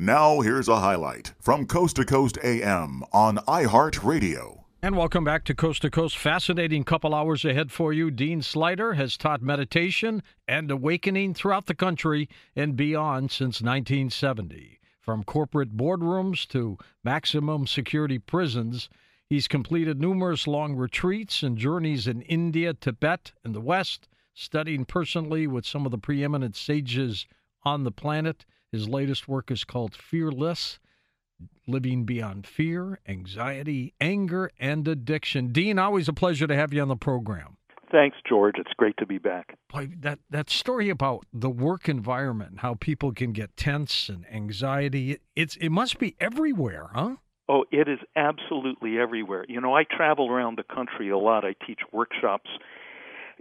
Now, here's a highlight from Coast to Coast AM on iHeartRadio. And welcome back to Coast to Coast. Fascinating couple hours ahead for you. Dean Sluyter has taught meditation and awakening throughout the country and beyond since 1970. From corporate boardrooms to maximum security prisons, he's completed numerous long retreats and journeys in India, Tibet, and the West, studying personally with some of the preeminent sages on the planet. His latest work is called Fearless Living Beyond Fear, Anxiety, Anger, and Addiction. Dean, always a pleasure to have you on the program. Thanks, George. It's great to be back. Boy, that, that story about the work environment, and how people can get tense and anxiety, it, it's it must be everywhere, huh? Oh, it is absolutely everywhere. You know, I travel around the country a lot. I teach workshops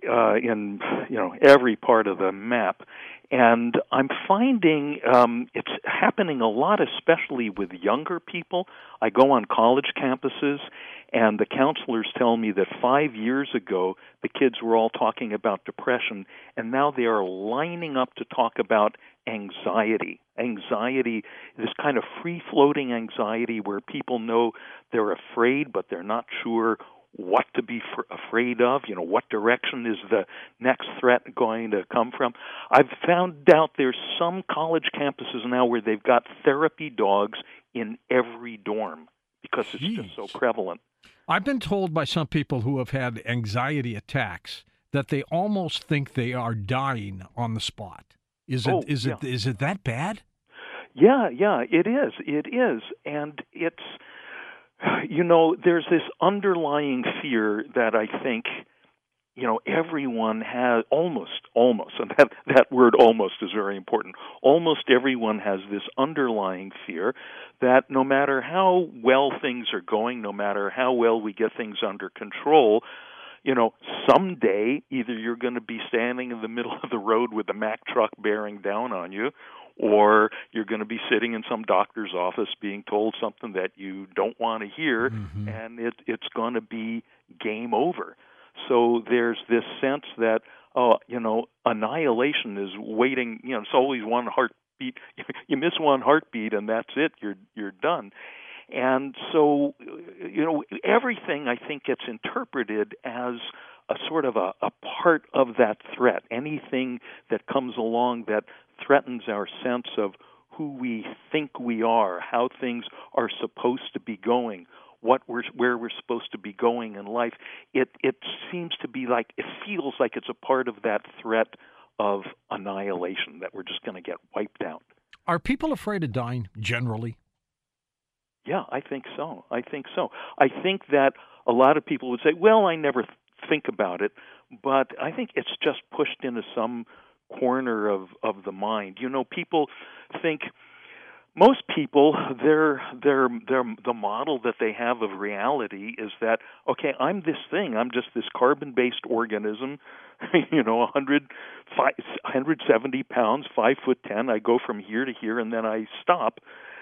uh, in you know every part of the map, and I'm finding um, it's happening a lot, especially with younger people. I go on college campuses, and the counselors tell me that five years ago the kids were all talking about depression, and now they are lining up to talk about anxiety. Anxiety, this kind of free floating anxiety where people know they're afraid, but they're not sure what to be afraid of, you know, what direction is the next threat going to come from. I've found out there's some college campuses now where they've got therapy dogs in every dorm because it's Jeez. just so prevalent. I've been told by some people who have had anxiety attacks that they almost think they are dying on the spot. Is it oh, is yeah. it is it that bad? Yeah, yeah, it is. It is. And it's you know, there's this underlying fear that I think, you know, everyone has almost, almost, and that that word almost is very important. Almost everyone has this underlying fear that no matter how well things are going, no matter how well we get things under control, you know, someday either you're going to be standing in the middle of the road with a Mack truck bearing down on you, or you're going to be sitting in some doctor's office being told something that you don't want to hear, mm-hmm. and it, it's going to be game over. So there's this sense that, oh, you know, annihilation is waiting. You know, it's always one heartbeat. you miss one heartbeat, and that's it. You're you're done. And so, you know, everything I think gets interpreted as a sort of a, a part of that threat. Anything that comes along that threatens our sense of who we think we are, how things are supposed to be going, what we're where we're supposed to be going in life. It it seems to be like it feels like it's a part of that threat of annihilation that we're just going to get wiped out. Are people afraid of dying generally? Yeah, I think so. I think so. I think that a lot of people would say, "Well, I never th- think about it," but I think it's just pushed into some corner of of the mind. You know, people think most people their their their the model that they have of reality is that okay i'm this thing. I'm just this carbon based organism you know 100 170 pounds 5 foot 10 i go from here to here and then i stop.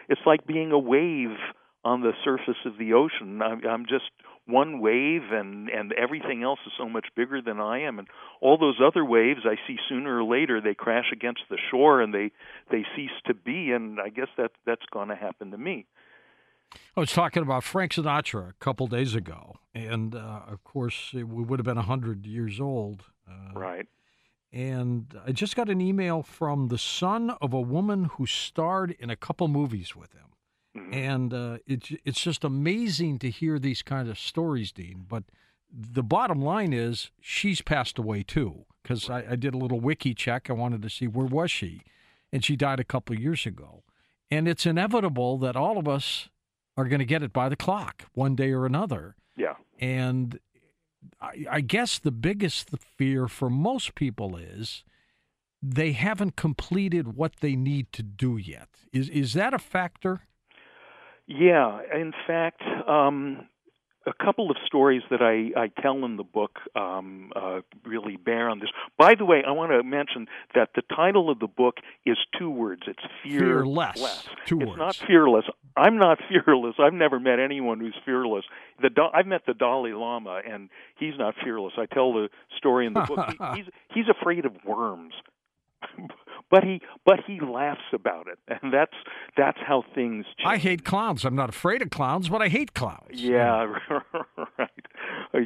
It's like being a wave on the surface of the ocean. I'm, I'm just one wave and and everything else is so much bigger than I am and all those other waves I see sooner or later they crash against the shore and they they cease to be and I guess that that's going to happen to me. I was talking about Frank Sinatra a couple days ago and uh, of course we would have been 100 years old. Uh, right. And I just got an email from the son of a woman who starred in a couple movies with him. Mm-hmm. And uh, it's it's just amazing to hear these kind of stories, Dean. But the bottom line is she's passed away too. Because I, I, did a little wiki check. I wanted to see where was she, and she died a couple of years ago. And it's inevitable that all of us are going to get it by the clock one day or another. Yeah. And I, I guess the biggest fear for most people is they haven't completed what they need to do yet. Is is that a factor? Yeah, in fact, um, a couple of stories that I, I tell in the book um, uh, really bear on this. By the way, I want to mention that the title of the book is two words. It's fearless. fearless. Two it's words. not fearless. I'm not fearless. I've never met anyone who's fearless. The I've met the Dalai Lama, and he's not fearless. I tell the story in the book. he, he's he's afraid of worms. but he but he laughs about it and that's that's how things change. I hate clowns. I'm not afraid of clowns, but I hate clowns. Yeah, right.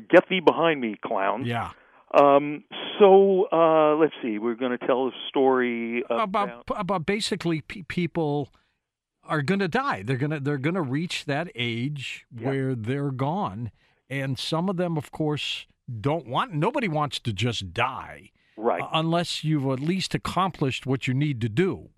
Get thee behind me, clown. Yeah. Um, so uh, let's see. We're going to tell a story about about, about basically pe- people are going to die. They're going to they're going to reach that age Yeah. where they're gone, and some of them, of course, don't want. Nobody wants to just die right, uh, unless you've at least accomplished what you need to do.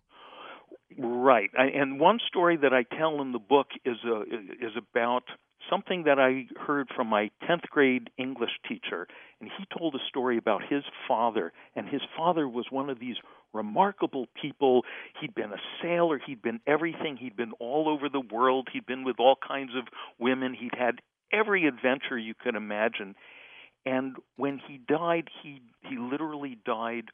right. I, and one story that I tell in the book is a, is about something that I heard from my 10th grade English teacher, and he told a story about his father. And his father was one of these remarkable people. He'd been a sailor, he'd been everything, he'd been all over the world, he'd been with all kinds of women, he'd had every adventure you could imagine. And when he died, he he literally died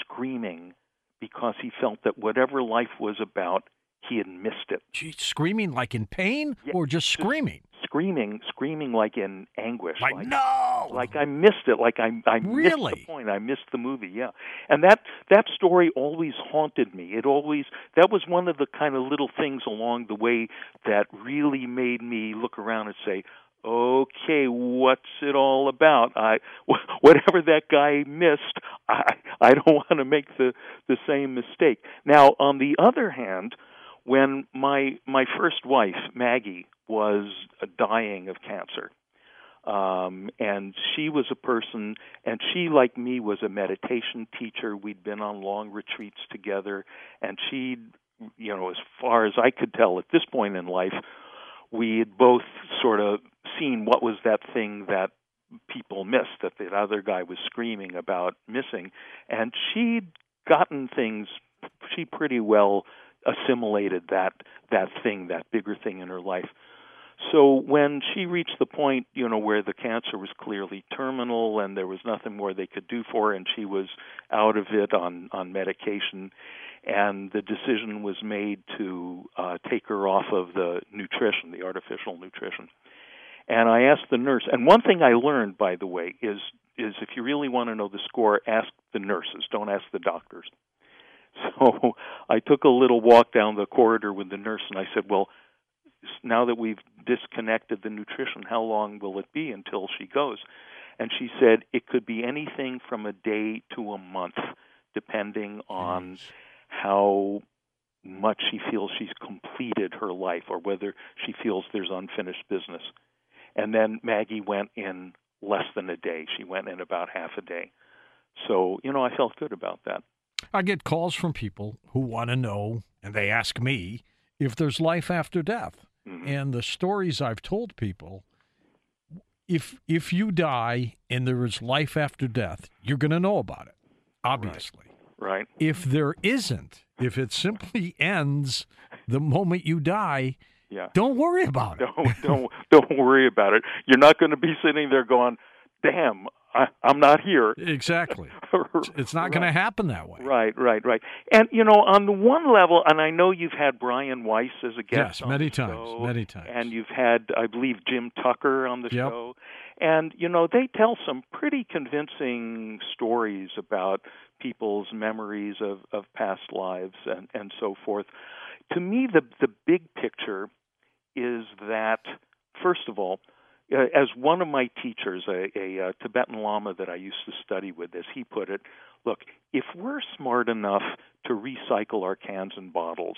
screaming because he felt that whatever life was about, he had missed it. Gee, screaming like in pain Yeah, or just screaming? Screaming, screaming like in anguish. Like, like no! like I missed it. Like I I missed Really? the point. I missed the movie. Yeah, and that that story always haunted me. It always that was one of the kind of little things along the way that really made me look around and say, okay, what's it all about? I whatever that guy missed, I I don't want to make the the same mistake. Now, on the other hand, when my my first wife Maggie was dying of cancer, um, and she was a person, and she, like me, was a meditation teacher. We'd been on long retreats together, and she, you know, as far as I could tell at this point in life, we had both sort of seen what was that thing that people missed that the other guy was screaming about missing, and she'd gotten things. She pretty well assimilated that that thing, that bigger thing in her life. So when she reached the point, you know, where the cancer was clearly terminal and there was nothing more they could do for her, and she was out of it on on medication, and the decision was made to uh, take her off of the nutrition, the artificial nutrition. And I asked the nurse, and one thing I learned, by the way, is is if you really want to know the score, ask the nurses, don't ask the doctors. So I took a little walk down the corridor with the nurse, and I said, "Well, now that we've disconnected the nutrition, how long will it be until she goes?" And she said it could be anything from a day to a month, depending on how much she feels she's completed her life or whether she feels there's unfinished business. And then Maggie went in less than a day. She went in about half a day. So, you know, I felt good about that. I get calls from people who want to know, and they ask me if there's life after death. Mhm. And the stories I've told people, if if you die and there is life after death, you're going to know about it, obviously. Right? If there isn't, if it simply ends the moment you die, Yeah. don't worry about it. Don't don't don't worry about it. You're not going to be sitting there going, "Damn, I, I'm not here." Exactly. It's not going to happen that way. Right, right, right. And you know, on the one level, and I know you've had Brian Weiss as a guest. Yes, many times, show, many times. And you've had, I believe, Jim Tucker on the Yep. show. And you know, they tell some pretty convincing stories about people's memories of of past lives and and so forth. To me, the the big picture is that first of all, uh, as one of my teachers, a, a, uh Tibetan Lama that I used to study with, as he put it, look, if we're smart enough to recycle our cans and bottles,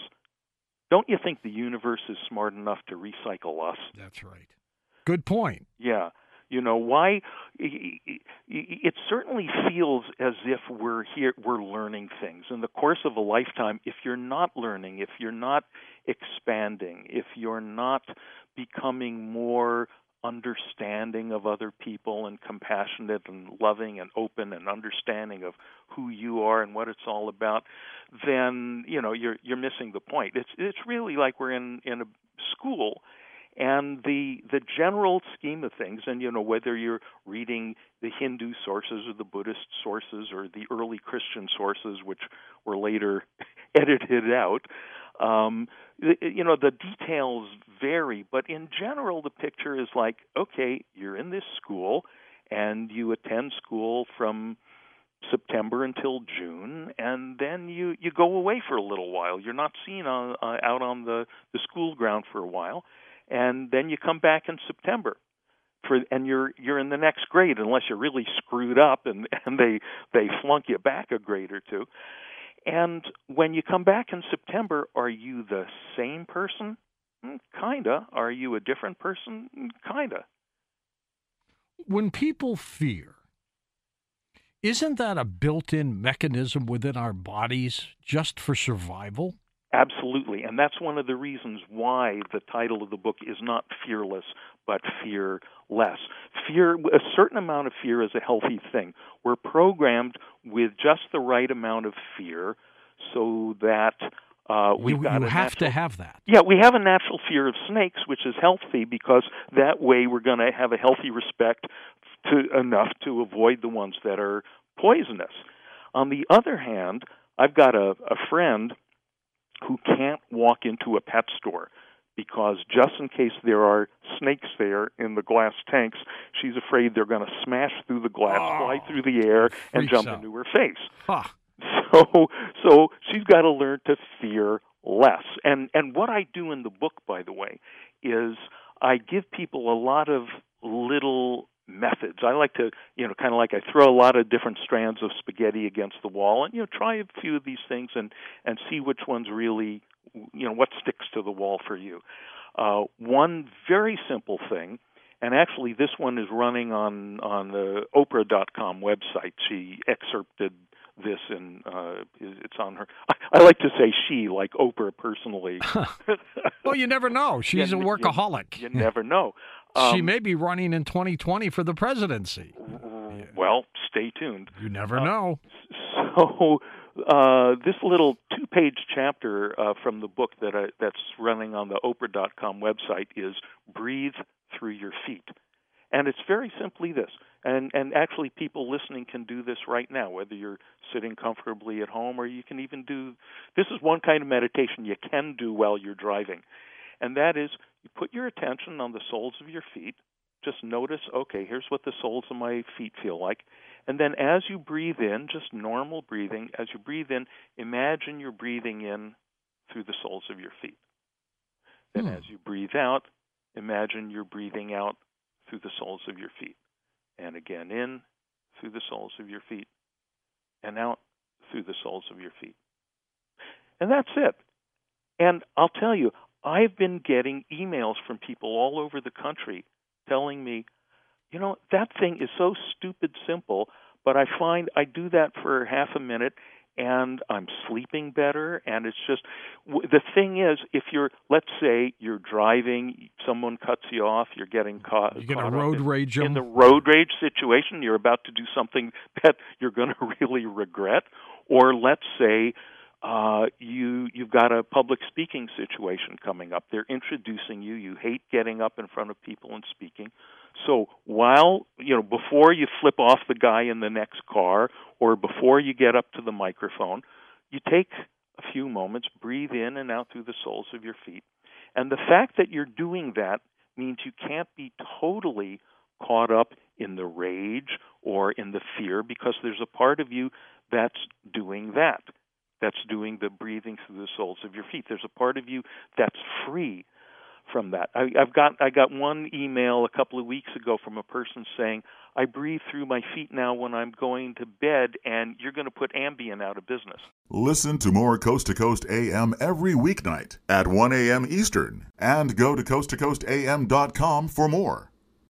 don't you think the universe is smart enough to recycle us? That's right. Good point. Yeah. You know why? It certainly feels as if we're here, we're learning things in the course of a lifetime. If you're not learning, if you're not expanding, if you're not becoming more understanding of other people and compassionate and loving and open and understanding of who you are and what it's all about, then you know you're you're missing the point. It's it's really like we're in in a school And the the general scheme of things, and you know whether you're reading the Hindu sources or the Buddhist sources or the early Christian sources, which were later edited out, um, you know the details vary, but in general the picture is like, okay, you're in this school, and you attend school from September until June, and then you you go away for a little while. You're not seen on, uh, out on the the school ground for a while, and then you come back in September for and you're you're in the next grade unless you're really screwed up and and they they flunk you back a grade or two. And when you come back in September, are you the same person? Mm, kinda. Are you a different person? Mm, kinda. When people fear, isn't that a built in mechanism within our bodies just for survival? Absolutely. And that's one of the reasons why the title of the book is not Fearless, but fear less. Fear, a certain amount of fear is a healthy thing. We're programmed with just the right amount of fear so that uh, we've you, got you have natural, to have that. Yeah, we have a natural fear of snakes, which is healthy because that way we're going to have a healthy respect to enough to avoid the ones that are poisonous. On the other hand, I've got a, a friend who can't walk into a pet store because just in case there are snakes there in the glass tanks, she's afraid they're going to smash through the glass, Oh, fly through the air, and jump out. into her face. Huh. So so she's got to learn to fear less. And and what I do in the book by the way is I give people a lot of little methods. I like to, you know, kind of like I throw a lot of different strands of spaghetti against the wall and you know try a few of these things and and see which ones really you know what sticks to the wall for you. Uh one very simple thing and actually this one is running on on the oprah.com website. She excerpted this and uh it's on her I, I like to say she like Oprah personally. Well, you never know. She's You- a workaholic. you never know. she Um, may be running in 2020 for the presidency. well, stay tuned. You never Uh, know. So uh, this little two-page chapter uh, from the book that I, that's running on the Oprah.com website is "Breathe Through Your Feet," and it's very simply this. And and actually, people listening can do this right now, whether you're sitting comfortably at home or you can even do. This is one kind of meditation you can do while you're driving, and that is you put your attention on the soles of your feet. Just notice, okay, here's what the soles of my feet feel like. And then as you breathe in, just normal breathing, as you breathe in, imagine you're breathing in through the soles of your feet. Then Hmm. as you breathe out, imagine you're breathing out through the soles of your feet. And again in through the soles of your feet and out through the soles of your feet. And that's it. And I'll tell you, I've been getting emails from people all over the country telling me, you know, that thing is so stupid simple, but I find I do that for half a minute and I'm sleeping better and it's just the thing is if you're let's say you're driving someone cuts you off you're getting caught You're going caught to road in- rage in them. the road rage situation you're about to do something that you're going to really regret or let's say uh you you've got a public speaking situation coming up. They're introducing you. You hate getting up in front of people and speaking so while you know before you flip off the guy in the next car or before you get up to the microphone you take a few moments breathe in and out through the soles of your feet and the fact that you're doing that means you can't be totally caught up in the rage or in the fear because there's a part of you that's doing that. That's doing the breathing through the soles of your feet. There's a part of you that's free from that. I, I've got I got one email a couple of weeks ago from a person saying, "I breathe through my feet now when I'm going to bed, and you're going to put Ambien out of business." Listen to more Coast to Coast AM every weeknight at 1 a.m. Eastern and go to coasttocoastam.com for more.